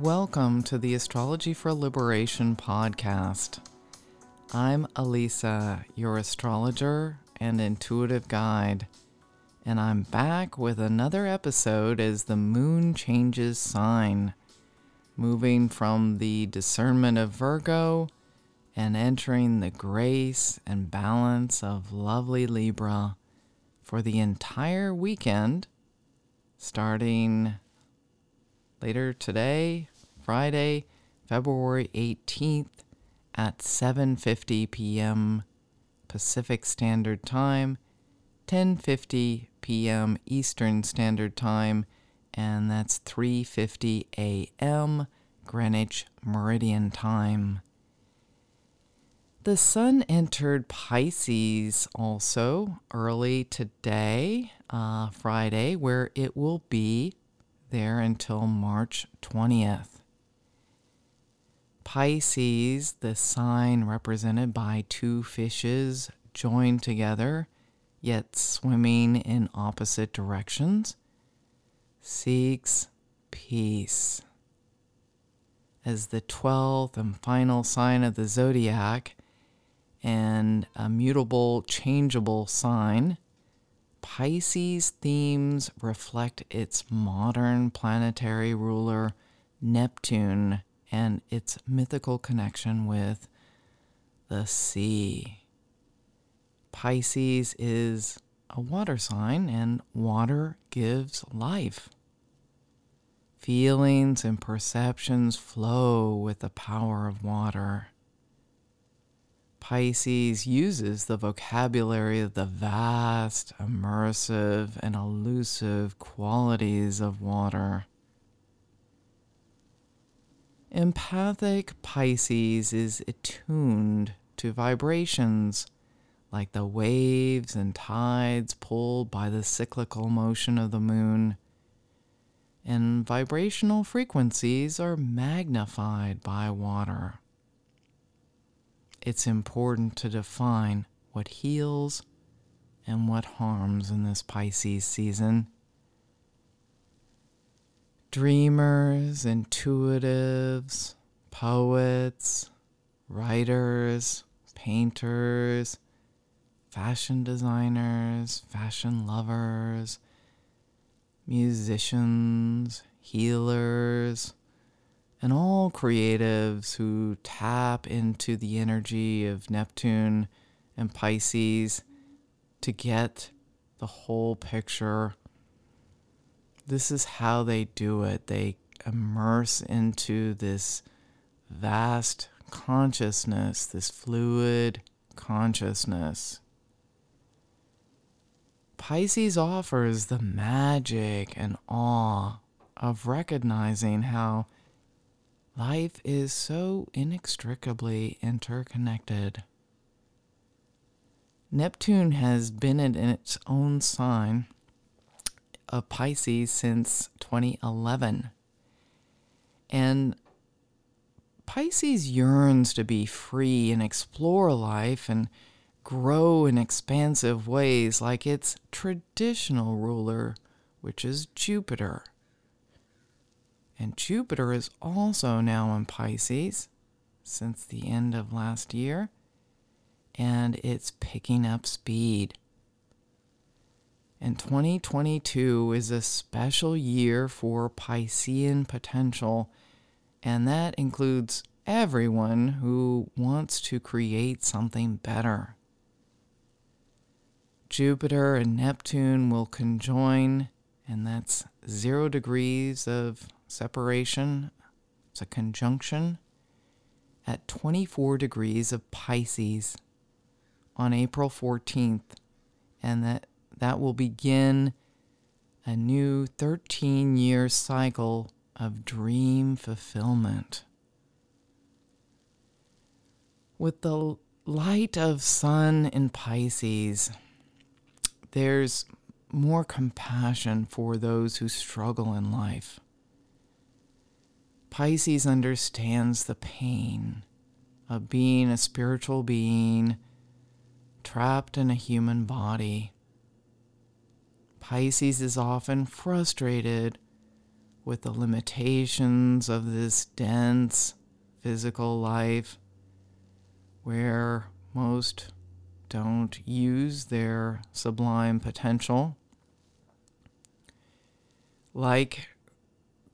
Welcome to the Astrology for Liberation podcast. I'm Alyssa, your astrologer and intuitive guide, and I'm back with another episode as the moon changes sign, moving from the discernment of Virgo and entering the grace and balance of lovely Libra for the entire weekend, starting later today, Friday, February 18th at 7:50 p.m. Pacific Standard Time, 10:50 p.m. Eastern Standard Time, and that's 3:50 a.m. Greenwich Meridian Time. The sun entered Pisces also early today, uh, Friday, where it will be there until March 20th. Pisces, the sign represented by two fishes joined together, yet swimming in opposite directions, seeks peace. As the 12th and final sign of the zodiac, and a mutable, changeable sign, Pisces themes reflect its modern planetary ruler, Neptune, and its mythical connection with the sea. Pisces is a water sign, and water gives life. Feelings and perceptions flow with the power of water. Pisces uses the vocabulary of the vast, immersive, and elusive qualities of water. Empathic Pisces is attuned to vibrations like the waves and tides pulled by the cyclical motion of the moon. And vibrational frequencies are magnified by water it's important to define what heals and what harms in this Pisces season. Dreamers, intuitives, poets, writers, painters, fashion designers, fashion lovers, musicians, healers, and all creatives who tap into the energy of Neptune and Pisces to get the whole picture. This is how they do it. They immerse into this vast consciousness, this fluid consciousness. Pisces offers the magic and awe of recognizing how Life is so inextricably interconnected. Neptune has been in its own sign of Pisces since 2011. And Pisces yearns to be free and explore life and grow in expansive ways like its traditional ruler, which is Jupiter. And Jupiter is also now in Pisces since the end of last year, and it's picking up speed. And 2022 is a special year for Piscean potential, and that includes everyone who wants to create something better. Jupiter and Neptune will conjoin, and that's zero degrees of separation, it's a conjunction at 24 degrees of Pisces on April 14th, and that, that will begin a new 13 year cycle of dream fulfillment. With the light of sun in Pisces, there's more compassion for those who struggle in life. Pisces understands the pain of being a spiritual being trapped in a human body. Pisces is often frustrated with the limitations of this dense physical life where most don't use their sublime potential. Like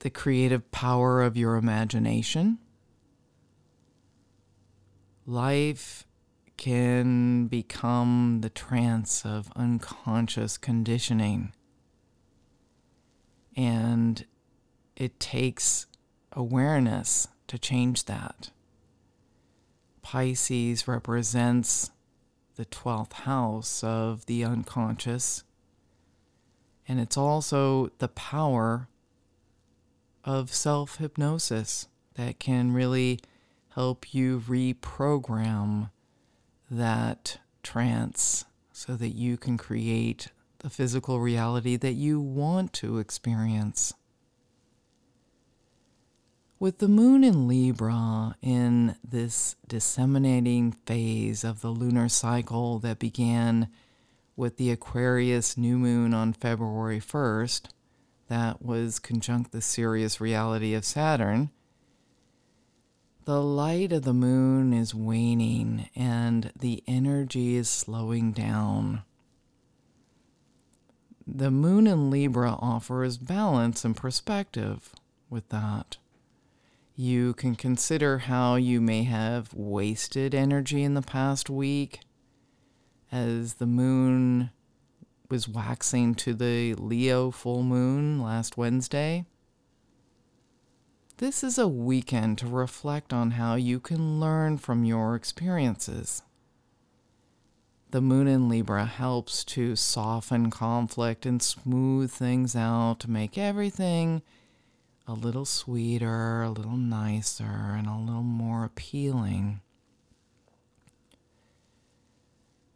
the creative power of your imagination. Life can become the trance of unconscious conditioning. And it takes awareness to change that. Pisces represents the 12th house of the unconscious, and it's also the power of self hypnosis that can really help you reprogram that trance so that you can create the physical reality that you want to experience. With the moon in Libra in this disseminating phase of the lunar cycle that began with the Aquarius new moon on February 1st, that was conjunct the serious reality of Saturn, the light of the moon is waning and the energy is slowing down. The moon in Libra offers balance and perspective with that. You can consider how you may have wasted energy in the past week as the moon was waxing to the Leo full moon last Wednesday. This is a weekend to reflect on how you can learn from your experiences. The moon in Libra helps to soften conflict and smooth things out to make everything a little sweeter, a little nicer, and a little more appealing.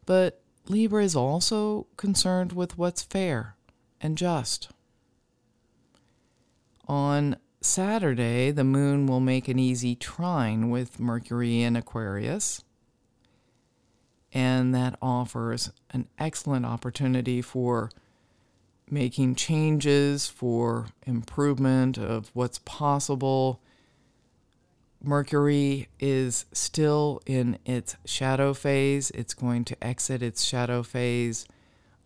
But Libra is also concerned with what's fair and just. On Saturday, the moon will make an easy trine with Mercury in Aquarius. And that offers an excellent opportunity for making changes, for improvement of what's possible. Mercury is still in its shadow phase. It's going to exit its shadow phase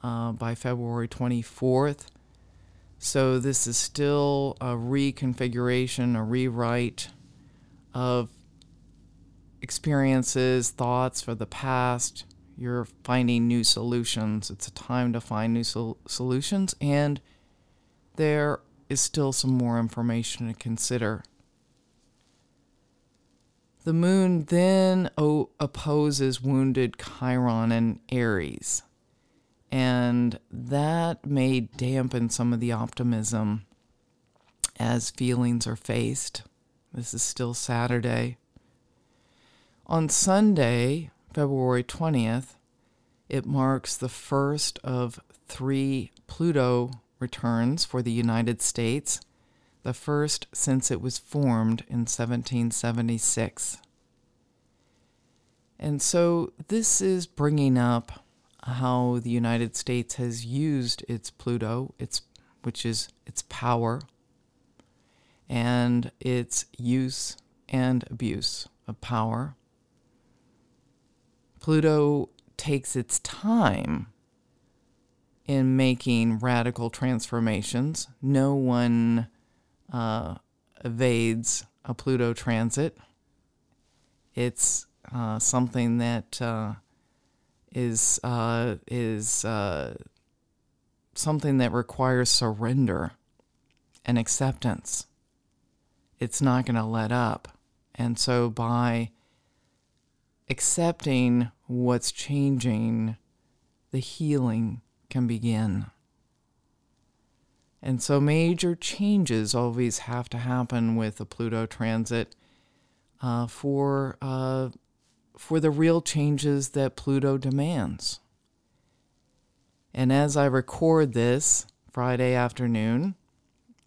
uh, by February 24th. So this is still a reconfiguration, a rewrite of experiences, thoughts for the past. You're finding new solutions. It's a time to find new sol- solutions, and there is still some more information to consider. The moon then opposes wounded Chiron and Aries and that may dampen some of the optimism as feelings are faced. This is still Saturday. On Sunday, February 20th, it marks the first of three Pluto returns for the United States, the first since it was formed in 1776. And so this is bringing up how the United States has used its Pluto, its which is its power, and its use and abuse of power. Pluto takes its time in making radical transformations. No one uh, evades a Pluto transit. It's uh, something that uh, is uh, is uh, something that requires surrender and acceptance. It's not going to let up, and so by accepting what's changing, the healing can begin. And so major changes always have to happen with a Pluto transit uh, for uh, for the real changes that Pluto demands. And as I record this Friday afternoon,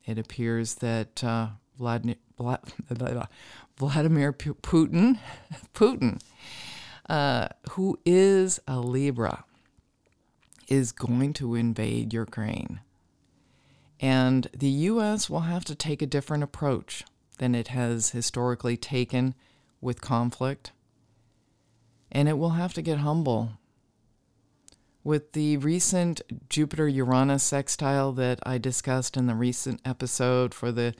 it appears that uh, Vladimir, Vladimir Putin, Putin, uh, who is a Libra, is going to invade Ukraine. And the U.S. will have to take a different approach than it has historically taken with conflict. And it will have to get humble. With the recent Jupiter Uranus sextile that I discussed in the recent episode for the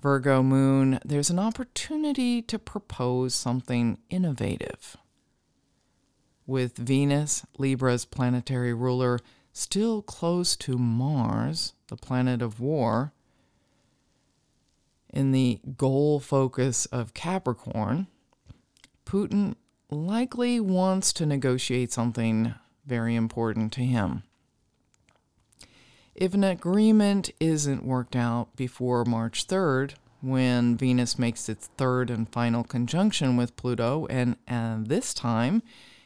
Virgo moon, there's an opportunity to propose something innovative. With Venus, Libra's planetary ruler, still close to Mars, the planet of war, in the goal focus of Capricorn, Putin likely wants to negotiate something very important to him. If an agreement isn't worked out before March 3rd, when Venus makes its third and final conjunction with Pluto, and, and this time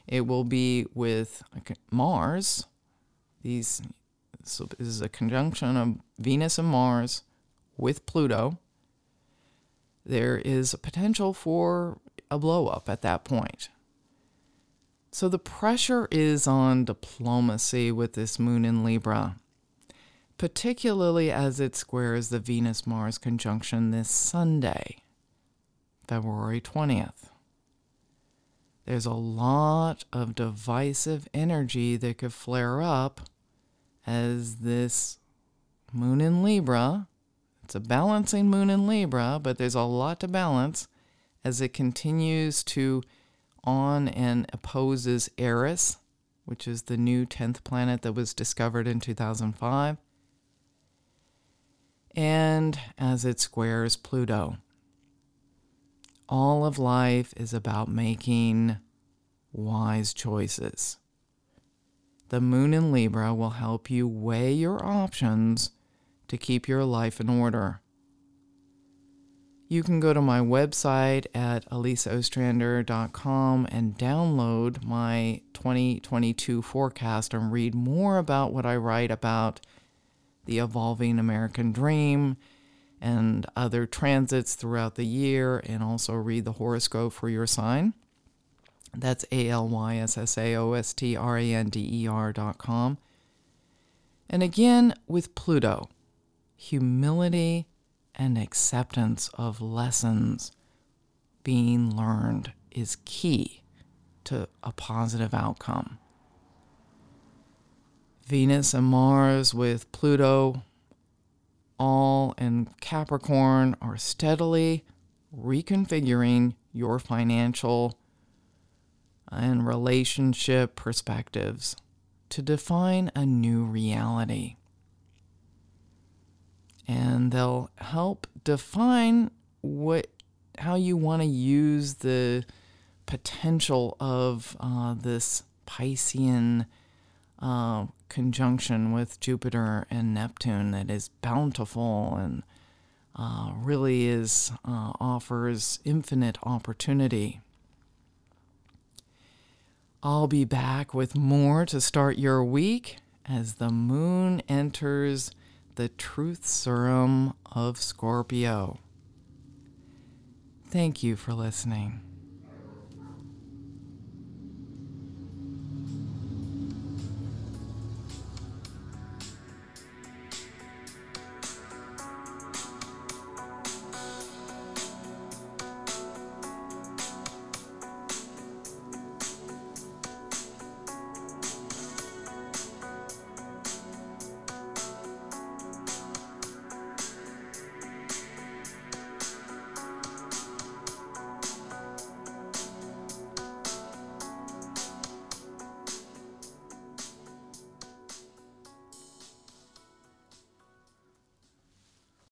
it will be with Mars. These so this is a conjunction of Venus and Mars with Pluto. There is a potential for a blow up at that point. So the pressure is on diplomacy with this moon in Libra particularly as it squares the Venus Mars conjunction this Sunday, February 20th. There's a lot of divisive energy that could flare up as this moon in Libra, it's a balancing moon in Libra, but there's a lot to balance as it continues to on and opposes Eris, which is the new 10th planet that was discovered in 2005 and as it squares Pluto. All of life is about making wise choices. The moon in Libra will help you weigh your options to keep your life in order. You can go to my website at alyssaostrander.com and download my 2022 forecast and read more about what I write about the evolving American dream, and other transits throughout the year, and also read the horoscope for your sign. That's A L Y S S A O S T R A N D E R dot com. And again, with Pluto, humility and acceptance of lessons being learned is key to a positive outcome. Venus and Mars with Pluto all in Capricorn are steadily reconfiguring your financial and relationship perspectives to define a new reality. And they'll help define what how you want to use the potential of uh, this Piscean uh, conjunction with Jupiter and Neptune that is bountiful and uh, really is uh, offers infinite opportunity. I'll be back with more to start your week as the moon enters the truth serum of Scorpio. Thank you for listening.